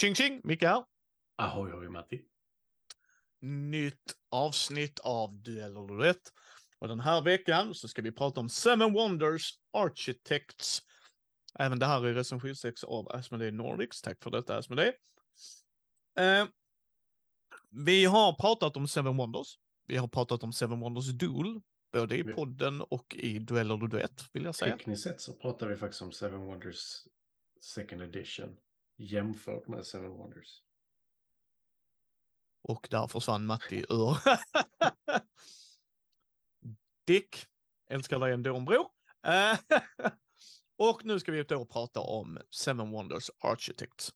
Tjing tjing, Micke här. Ahoy, ahoy Matti. Nytt avsnitt av Duell och Duett. Och den här veckan så ska vi prata om Seven Wonders Architects. Även det här är recensionstext av Asmodee Nordics. Tack för detta Asmodee. Eh, vi har pratat om Seven Wonders. Vi har pratat om Seven Wonders Duel. Både i podden och i Duell och Duett vill jag säga. Tekniskt sett så pratar vi faktiskt om Seven Wonders Second Edition jämfört med Seven Wonders. Och där försvann Matti ur. Dick, älskar dig ändå bror. Eh, och nu ska vi då prata om Seven Wonders Architects.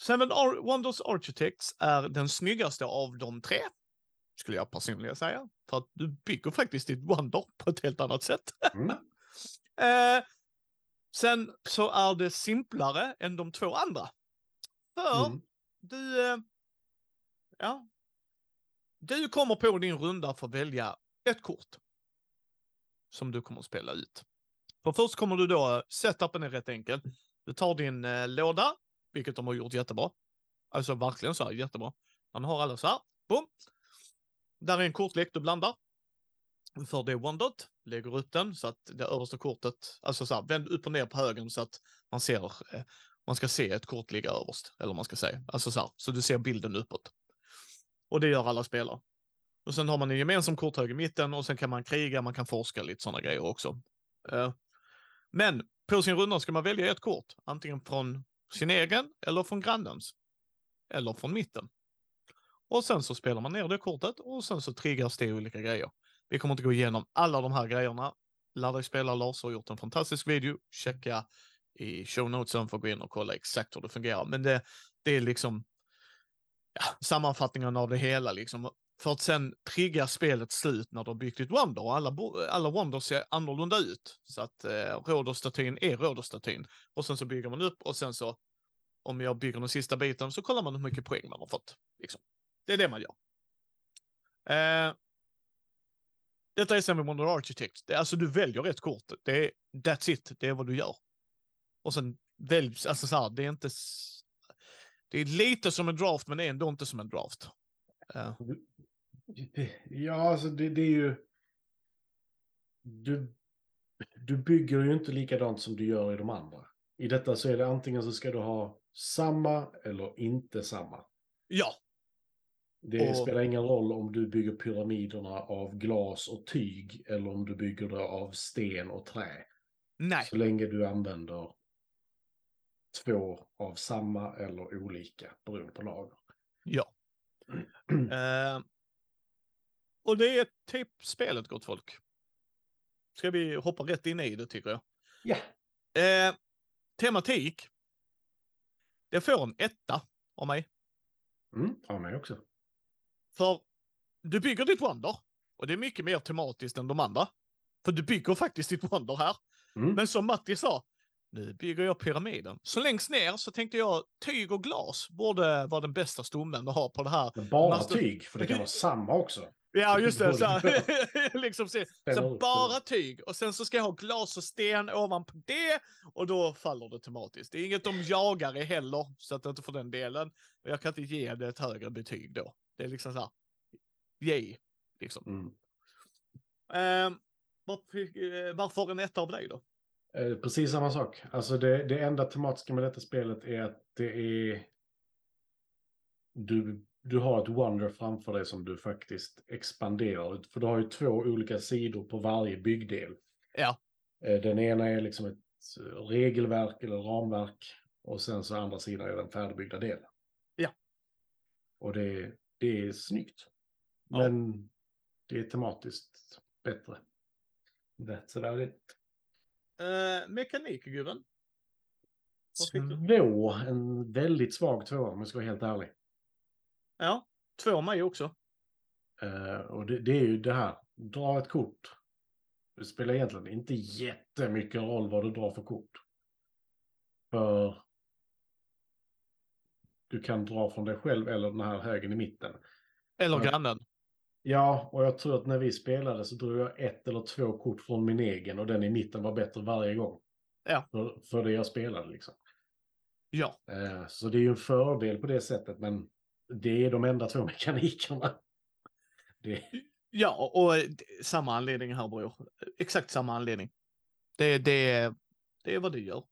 Seven Ar Wonders Architects är den snyggaste av de tre, skulle jag personligen säga. För att du bygger faktiskt ditt Wonder på ett helt annat sätt. Mm. eh, sen så är det simplare än de två andra. För Mm. du, eh, ja, du kommer på din runda för att välja ett kort som du kommer att spela ut. För först kommer du då, setupen är rätt enkel. Du tar din eh, låda, vilket de har gjort jättebra. Alltså verkligen så här jättebra. Man har alla så här, boom. Där är en kortlek du blandar. För det wondot, lägger upp den så att det översta kortet, alltså så här, vänd upp och ner på högen så att man ser, eh, man ska se ett kort ligga överst, eller vad man ska säga. Alltså så här, så du ser bilden uppåt. Och det gör alla spelare. Och sen har man en gemensam korthög i mitten och sen kan man kriga, man kan forska lite sådana grejer också. Eh, men på sin runda ska man välja ett kort, antingen från sin egen eller från grannens. Eller från mitten. Och sen så spelar man ner det kortet och sen så triggas det olika grejer. Vi kommer inte gå igenom alla de här grejerna. Lär dig spela Lars har gjort en fantastisk video. Checka i show notesen för att gå in och kolla exakt hur det fungerar. Men det, det är liksom ja, sammanfattningen av det hela liksom. För att sen trigga spelet slut när du har byggt ditt Wonder och alla, alla Wonder ser annorlunda ut. Så att eh, Råderstatyn är Råderstatyn. Och sen så bygger man upp och sen så om jag bygger den sista biten så kollar man hur mycket poäng man har fått. Liksom. Det är det man gör. Eh, detta är Seven Wonder Architect. Det alltså du väljer ett kort. Det är, that's it, det är vad du gör. Och sen väljs, alltså så här, det är inte... Det är lite som en draft, men det är ändå inte som en draft. Eh, Ja, alltså det, det är ju... Du, du bygger ju inte likadant som du gör i de andra. I detta så är det antingen så ska du ha samma eller inte samma. ja, Det Och- spelar ingen roll om du bygger pyramiderna av glas och tyg eller om du bygger det av sten och trä. nej, Så länge du använder två av samma eller olika beroende på lager. ja. Eh, och det är typ spelet, gott folk. Ska vi hoppa rätt in i det, tycker jag. Ja. Eh, tematik. Det får en etta av mig. Mm, av mig också. För du bygger ditt Wonder. Och det är mycket mer tematiskt än de andra. För du bygger faktiskt ditt Wonder här. Mm. Men som Matti sa, nu bygger jag pyramiden. Så längst ner så tänkte jag tyg och glas borde vara den bästa stommen att ha på det här. Men bara Måste- tyg, för det kan vara samma också. Ja, just det. Så, här, liksom så upp bara tyg och sen så ska jag ha glas och sten ovanpå det och då faller det tematiskt. Det är inget de jagar i heller, så att inte för den delen. Och jag kan inte ge det ett högre betyg då. Det är liksom så här, yay, liksom. Mm. Ehm, varför, eh, varför en etta av dig då? Eh, precis samma sak. Alltså det, det enda tematiska med detta spelet är att det är... Du, du har ett wonder framför dig som du faktiskt expanderar. För du har ju två olika sidor på varje byggdel. Ja. Eh, Den ena är liksom ett regelverk eller ramverk. Och sen så andra sidan är den färdigbyggda delen. Ja. Och det, det är snyggt. Ja. Men det är tematiskt bättre. That's about it. Uh, Mekanikgubben? Vad fick du? Två, en väldigt svag tvåa om jag ska vara helt ärlig. Ja, två mig också. Eh, och det, det är ju det här, dra ett kort. Det spelar egentligen inte jättemycket roll vad du drar för kort. För du kan dra från dig själv eller den här högen i mitten. Eller Ja. grannen. Ja, och jag tror att när vi spelade så drog jag ett eller två kort från min egen och den i mitten var bättre varje gång. Ja. För, för det jag spelade liksom. Ja, Eh, Så det är ju en fördel på det sättet, men det är de enda två mekanikerna. Det, ja och eh, samma anledning här bror. Exakt samma anledning. Det, det, det är vad det gör.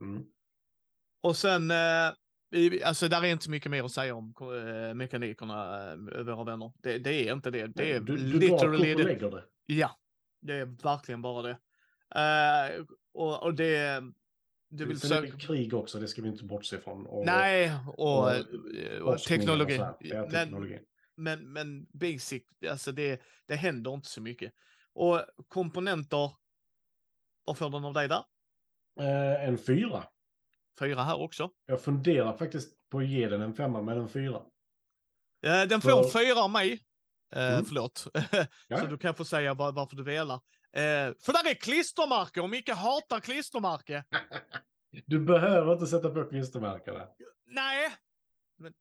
mm. Och sen, eh, alltså där är inte mycket mer att säga om eh, mekanikerna, eh, våra vänner. Det, det är inte det. Det är du, du literally och lägger det. Ja, det är verkligen bara det. Eh, och, och det, du vill Sen är det krig också, det ska vi inte bortse ifrån. Och, Nej, och, och och forskning teknologi. här. Det är Men, teknologi. men, men basic, alltså det, det händer inte så mycket. Och komponenter, vad får den av dig där? Eh, en fyra. Fyra här också. Jag funderar faktiskt på att ge den en femma, men en fyra. Eh, den får För- fyra av mig. Eh, Mm. Förlåt. Så du kan få säga var, varför du velar. Eh, för där är klistermärke och Micke hatar klistermärke. Du behöver inte sätta på klistermärken där. Nej. Men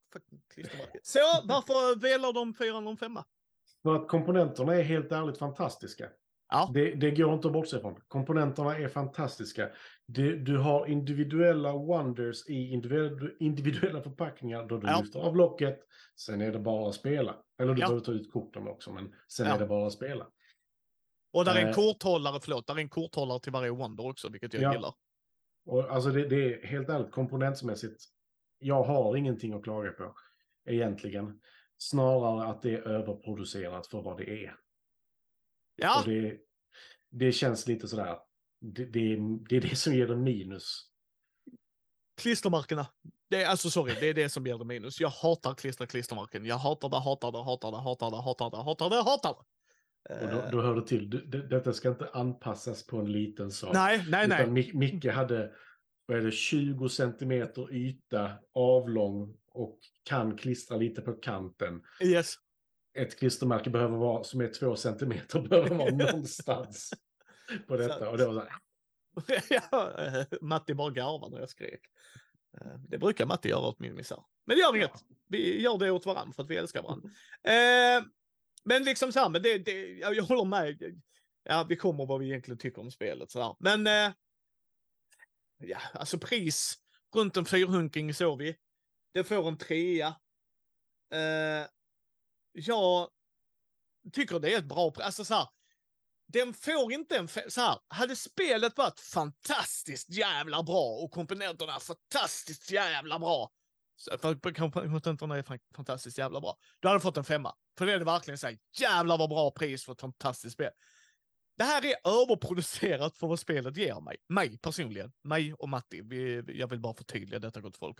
klistermärke. Så varför velar de fyra och en femma? För att komponenterna är helt ärligt fantastiska. Ja. Det, det går inte att bortse från. Komponenterna är fantastiska. Du, du har individuella wonders i individu- individuella förpackningar då du Ja. lyfter av locket. Sen är det bara att spela. Eller du Ja. behöver ta ut korten också, men sen Ja. är det bara att spela. Och där är en Eh. korthållare, förlåt, där är en korthållare till varje Wonder också, vilket jag Ja. gillar. Och alltså det, det är helt ärligt komponentsmässigt. Jag har ingenting att klaga på egentligen. Snarare att det är överproducerat för vad det är. Ja, det, det känns lite sådär. Det, det, det är det som ger det minus. klistermärkena. Det är, alltså sorry, det är det som ger det minus. Jag hatar klistra klistermärken. Jag hatar det, hatar det, hatar det, hatar det, hatar det, hatar det, hatar det. Och då, då hör det till. Det, det- detta ska inte anpassas på en liten sak. nej, nej, Utan nej. Mic- Micke hade vad är det, 20 centimeter yta avlång och kan klistra lite på kanten. Yes. Ett klistermärke behöver vara, som är två centimeter behöver vara någonstans på detta. Och det var så här, ja, eh, Matti bara garvar när jag skrek. Eh, Det brukar Matti göra åt min misär. Men det gör inget. Vi gör det åt varandra för att vi älskar varandra. Eh, men liksom så här, men det, det, jag, jag håller med. Ja, vi kommer vad vi egentligen tycker om spelet så här. Men eh, ja, alltså pris runt en fyrhunking såg vi. Det får en trea. Eh, jag tycker det är ett bra pris. Alltså så här, den får inte en... Så här, hade spelet varit fantastiskt jävla bra och komponenterna fantastiskt jävla bra. Komponenterna är fantastiskt jävla bra. Du hade fått en femma. För det är det verkligen så här, jävlar vad bra pris för ett fantastiskt spel. Det här är överproducerat för vad spelet ger mig. Mig personligen. Mig och Matti. Vi, jag vill bara förtydliga detta gott folk.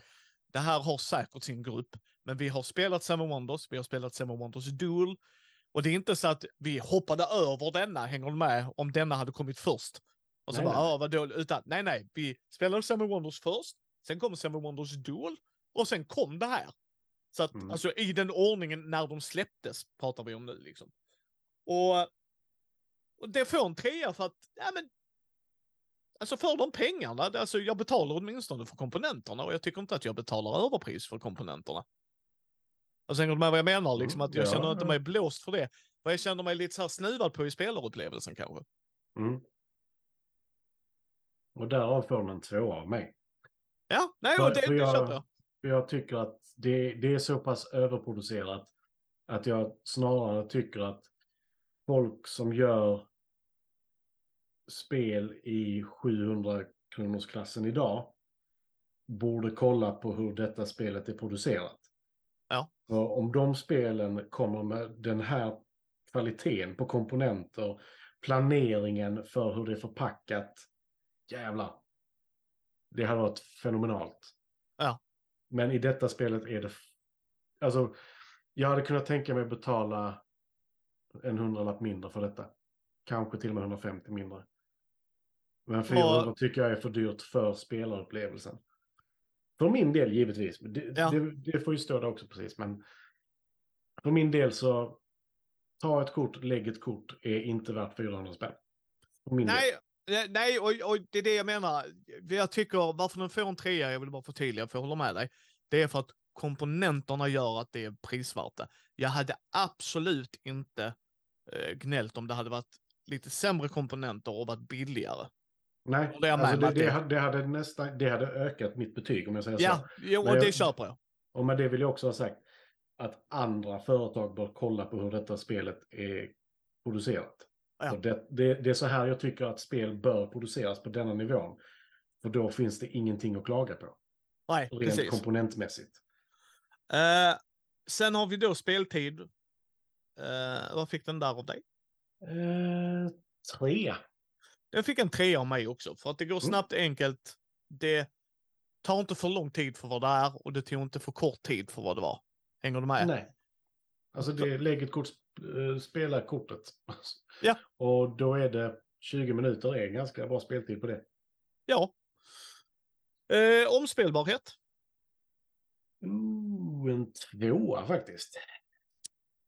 Det här har säkert sin grupp. Men vi har spelat Seven Wonders, vi har spelat Seven Wonders Duel. Och det är inte så att vi hoppade över denna, hänger du med, om denna hade kommit först. Och så Nej, bara, nej. ja vad dåligt. Utan, nej, nej, vi spelade Seven Wonders först, sen kom Seven Wonders Duel, och sen kom det här. Så att, Mm. alltså i den ordningen när de släpptes, pratar vi om nu liksom. Och, och det får en trea för att, ja men, alltså för de pengarna, alltså jag betalar åtminstone för komponenterna och jag tycker inte att jag betalar överpris för komponenterna. Alltså hänger du med vad jag menar? Liksom Mm, att jag ja, känner inte mig blåst för det. För jag känner mig lite så här snuvad på i spelarupplevelsen kanske. Mm. Och därav får den en två av mig. Ja, nej, För- det, för det jag- köper jag. För jag tycker att det, det är så pass överproducerat att jag snarare tycker att folk som gör spel i 700 kronors klassen idag borde kolla på hur detta spelet är producerat. Ja. Och om de spelen kommer med den här kvaliteten på komponenter, planeringen för hur det är förpackat, jävlar. Det hade varit fenomenalt. Ja. Men i detta spelet är det... Alltså, jag hade kunnat tänka mig att betala en hundralapp mindre för detta. Kanske till och med 150 mindre. Men 400 tycker jag är för dyrt för spelarupplevelsen. För min del givetvis. Det, Ja. det, det får ju stå där också precis. Men för min del så ta ett kort, lägg ett kort är inte värt 400 spänn. Del. Nej, nej och, och det är det jag menar. Jag tycker, varför den får en trea, jag vill bara förtydliga, för jag håller med dig. Det är för att komponenterna gör att det är prisvärt det. Jag hade absolut inte eh, gnällt om det hade varit lite sämre komponenter och varit billigare. Nej, med alltså det, det, hade- det, hade nästan, det hade ökat mitt betyg om jag säger så. Ja, jo, Men och jag- det köper jag. Och med det vill jag också ha sagt att andra företag bör kolla på hur detta spelet är producerat. Ja. Det, det, det är så här jag tycker att spel bör produceras på denna nivån. För då finns det ingenting att klaga på. Nej, Rent precis. komponentmässigt. Eh, sen har vi då speltid. Eh, vad fick den där av dig? Eh, tre. Den fick en trea av mig också, för att det går Mm. snabbt, enkelt. Det tar inte för lång tid för vad det är och det tog inte för kort tid för vad det var. Hänger du med? Nej. Alltså det lägg ett kort, eh, spela kortet. Ja. Och då är det 20 minuter är en ganska bra speltid på det. Ja. Eh, omspelbarhet. Ooh, en tvåa faktiskt.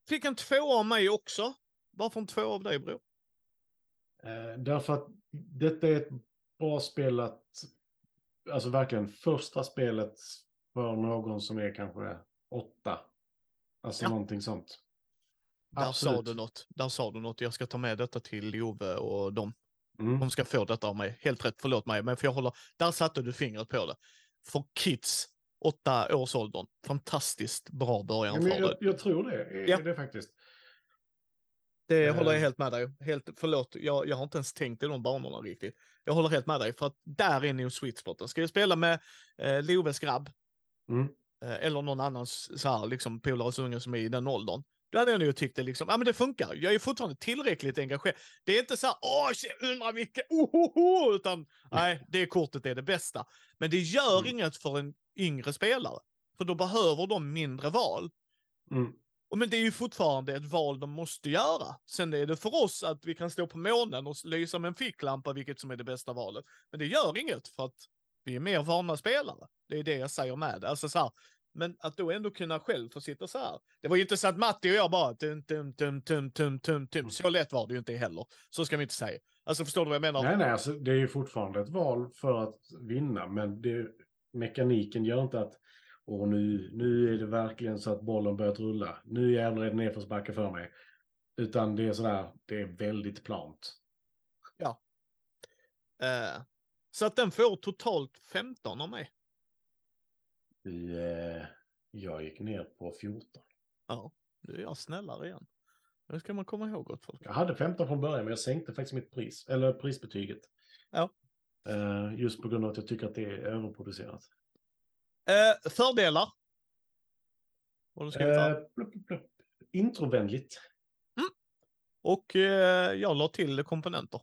Fick en tvåa av mig också. Varför en tvåa av dig, bror? Eh, därför att detta är ett bra spel att, alltså verkligen första spelet för någon som är kanske åtta. Alltså Ja. någonting sånt. Där sa Absolut. du något. Där sa du något. Jag ska ta med detta till Jove och dem. Mm. De ska få detta av mig. Helt rätt, förlåt mig. Men för jag håller, där satte du fingret på det. För kids, åtta års åldern. Fantastiskt bra början Ja, men för jag, det. jag tror det, är Ja. det faktiskt. Det Eh. håller jag helt med dig. Helt, förlåt, jag, jag har inte ens tänkt i de banorna riktigt. Jag håller helt med dig, för att där är nog sweet spoten. Ska jag spela med eh, Loves grabb, Mm. eh, eller någon annan s- så här, liksom polares unge som är i den åldern, då hade jag nog tyckt det liksom, ja men det funkar. Jag är fortfarande tillräckligt engagerad. Det är inte så här, åh, undrar vilka, ohoho, utan nej, det kortet är det bästa. Men det gör Mm. inget för en yngre spelare, för då behöver de mindre val. Mm. Och Men det är ju fortfarande ett val de måste göra. Sen är det för oss att vi kan stå på månen och lysa med en ficklampa, vilket som är det bästa valet. Men det gör inget för att vi är mer vana spelare. Det är det jag säger med det. Alltså så här, men att då ändå kunna själv få sitta så här. Det var ju inte så att Matti och jag bara tum, tum, tum, tum, tum, tum, tum. Så lätt var det ju inte heller. Så ska vi inte säga. Alltså förstår du vad jag menar? Nej, nej, alltså, det är ju fortfarande ett val för att vinna, men det, mekaniken gör inte att och nu, nu är det verkligen så att bollen börjat rulla. Nu jävlar är det nedförsbacke för mig. Utan det är sådär, det är väldigt plant. Eh, så att den får totalt 15 av mig. Eh, jag gick ner på 14. Ja, nu är jag snällare igen. Det ska man komma ihåg gott folk. Jag hade 15 från början, men jag sänkte faktiskt mitt pris, eller prisbetyget. Ja. Eh, just på grund av att jag tycker att det är överproducerat. Eh, fördelar? Eh, plupp, plupp. Introvänligt. Och eh, jag la till komponenter.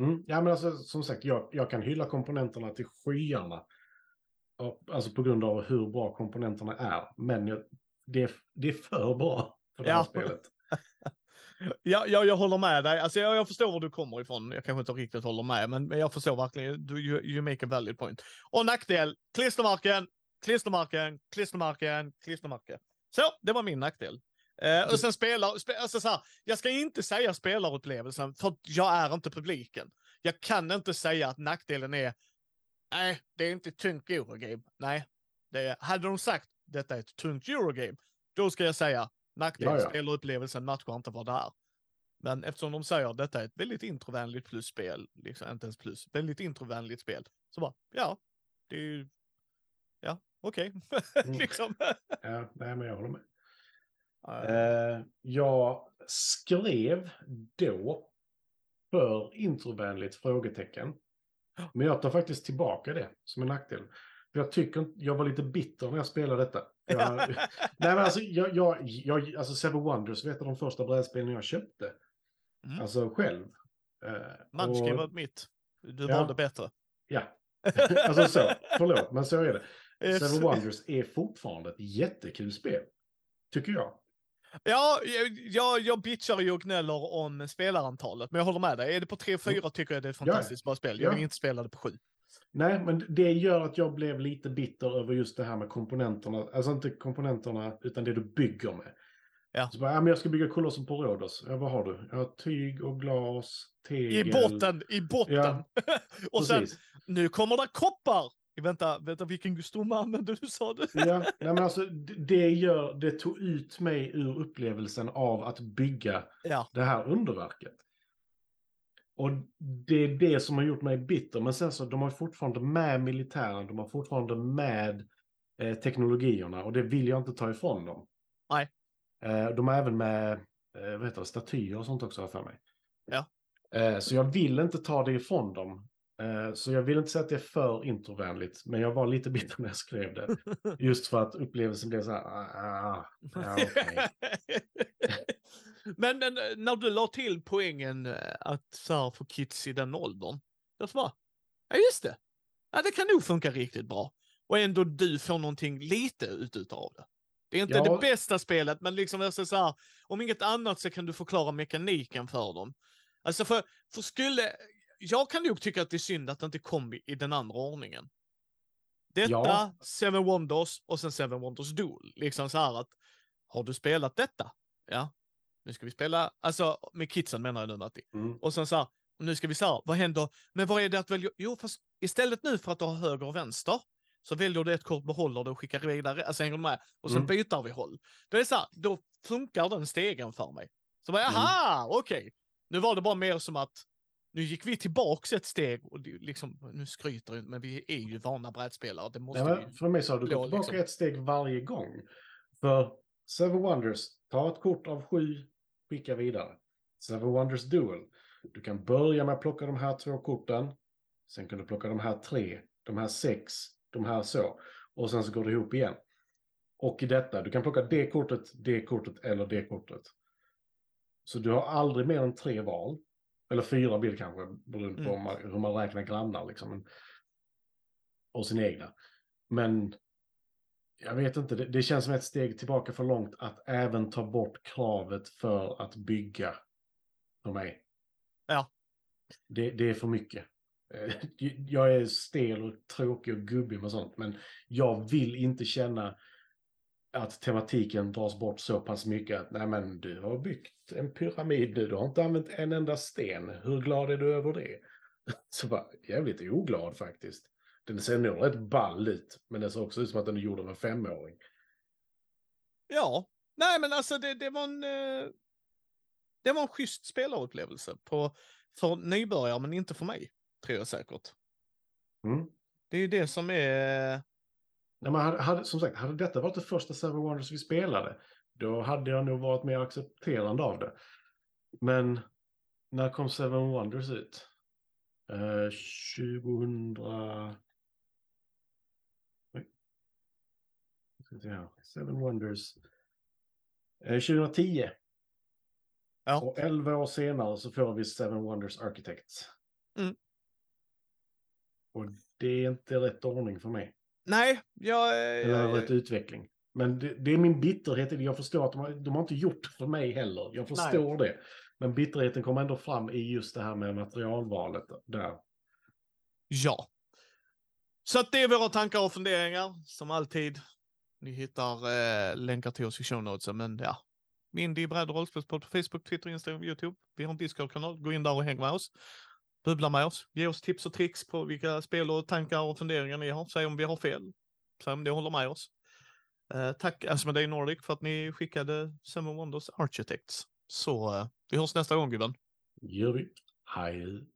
Mm. Ja, men alltså, som sagt, jag, jag kan hylla komponenterna till skyarna. Alltså på grund av hur bra komponenterna är. Men jag, det, är, det är för bra för det här Ja. spelet. Ja, ja, jag håller med dig. Alltså, jag, jag förstår var du kommer ifrån. Jag kanske inte riktigt håller med, men, men jag förstår verkligen. Du, you, you make a valid point. Och nackdel, klistermarken, klistermarken, klistermarken, klistermarken. Så, det var min nackdel. Eh, och sen spelar, spe, alltså så här, jag ska inte säga spelarupplevelsen, för jag är inte publiken. Jag kan inte säga att nackdelen är, nej, det är inte ett tungt Eurogame. Nej, det är, hade de sagt detta är ett tungt Eurogame, då ska jag säga nackdel, Ja, ja. spelarupplevelsen matchar inte vad det är. Men eftersom de säger att detta är ett väldigt introvänligt plusspel, liksom inte ens plus, väldigt introvänligt spel, så bara, ja, det är ju, ja, okej. Mm. liksom. Ja, nej, men jag håller med. Eh, jag skrev då för introvänligt frågetecken. Men jag tar faktiskt tillbaka det som en nackdel. För jag tycker jag var lite bitter när jag spelade detta. Jag, nej men alltså, jag, jag, jag, alltså Seven Wonders var ett av de första brädspelen jag köpte. Mm. Alltså själv. Eh, och- var mitt. Du Ja. valde bättre. Ja, alltså så. Förlåt, men så är det. Seven Wonders är fortfarande ett jättekul spel. Tycker jag. Ja, jag, jag, bitchar ju och gnäller om spelarantalet, men jag håller med dig. Är det på 3-4 tycker jag det är ett Mm. Ja, fantastiskt bra spel. Jag vill Ja. inte spela det på 7. Nej, men det gör att jag blev lite bitter över just det här med komponenterna. Alltså inte komponenterna, utan det du bygger med. Ja. Så bara, ja, men jag ska bygga kolosser på Rhodos. Ja, vad har du? Jag har tyg och glas, tegel. I botten, i botten. Ja, och sen, Precis. nu kommer det koppar! Vänta, vänta, vilken stomme använde du sa du? Ja, nej, men alltså det det gör, det tog ut mig ur upplevelsen av att bygga Ja, det här underverket. Och det är det som har gjort mig bitter. Men sen så, de har fortfarande med militären, de har fortfarande med eh, teknologierna och det vill jag inte ta ifrån dem. Nej. Eh, de har även med eh, vad heter det, statyer och sånt också för mig. Ja. Eh, så jag vill inte ta det ifrån dem. Eh, så jag vill inte säga att det är för introvänligt, men jag var lite bitter när jag skrev det. Just för att upplevelsen blev så här, ah, ah, ja, okej. Men men, eh, när du la till poängen eh, att så här för kids i den åldern, jag bara, ja just det. Ja, det kan nog funka riktigt bra. Och ändå du får någonting lite ut utav det. Det är inte Ja. det bästa spelet, men liksom alltså så här, om inget annat så kan du förklara mekaniken för dem. Alltså för, för skulle, jag kan nog tycka att det är synd att det inte kom i, i den andra ordningen. Detta, Ja. Seven Wonders och sen Seven Wonders Duel. Liksom så här att, har du spelat detta? Ja, nu ska vi spela, alltså med kidsen menar jag nu Matti. Mm. Och sen så här, nu ska vi se här, vad händer? Men vad är det att välja? Jo, fast istället nu för att du har höger och vänster, så väljer du ett kort, behåller det och skickar vidare, alltså hänger med? Och sen Mm. byter vi håll. Då är det så här, då funkar den stegen för mig. Så bara, Mm. aha, okej. Nu var det bara mer som att, nu gick vi tillbaks ett steg och liksom, nu skryter jag, men vi är ju vana brädspelare, det måste Nej, för mig så har du gått tillbaka liksom. ett steg varje gång. För Seven Wonders, ta ett kort av sju, skicka vidare. Seven Wonders Duel, du kan börja med att plocka de här två korten. Sen kan du plocka de här tre, de här sex, de här så. Och sen så går det ihop igen. Och i detta, du kan plocka det kortet, det kortet eller det kortet. Så du har aldrig mer än tre val. Eller fyra blir det kanske, beroende på Mm. hur man räknar grannar liksom. Och sin egna. Men jag vet inte, det, det känns som ett steg tillbaka för långt att även ta bort kravet för att bygga för mig. Ja. Det, det är för mycket. Eh, Jag är stel och tråkig och gubbig med sånt, men jag vill inte känna att tematiken dras bort så pass mycket att nej men du har byggt en pyramid nu, du har inte använt en enda sten, hur glad är du över det? Så bara, jävligt oglad faktiskt. Den ser nog rätt ball ut, men den ser också ut som att den är gjord av en femåring. Ja, nej men alltså det, det var en... eh, Det var en schysst spelarupplevelse på, för nybörjare, men inte för mig, tror jag säkert. Mm. Det är ju det som är... Nej, men hade, hade, som sagt, hade detta varit det första Seven Wonders vi spelade, då hade jag nog varit mer accepterande av det. Men när kom Seven Wonders ut? Eh, 2000... Här. Seven Wonders. Eh, 2010. Ja. Och 11 år senare så får vi Seven Wonders Architects. Mm. Och det är inte rätt ordning för mig. Nej, jag... eh, Eller jag- rätt utveckling. Men det, det är min bitterhet. Jag förstår att de har, de har inte gjort för mig heller. Jag förstår det. Men bitterheten kommer ändå fram i just det här med materialvalet där. Ja. Så att det är våra tankar och funderingar, som alltid. Ni hittar eh, länkar till oss i show notes, men ja. Mindy, bräd och rollspelspodd på Facebook, Twitter, Instagram, YouTube. Vi har en Discord-kanal. Gå in där och häng med oss. Bubbla med oss. Ge oss tips och tricks på vilka spel och tankar och funderingar ni har. Säg om vi har fel. Säg om ni håller med oss. Eh, tack Asmodee Nordic för att ni skickade Seven Wonders Architects. Så eh, vi hörs nästa gång gubben. Gör vi. Hej.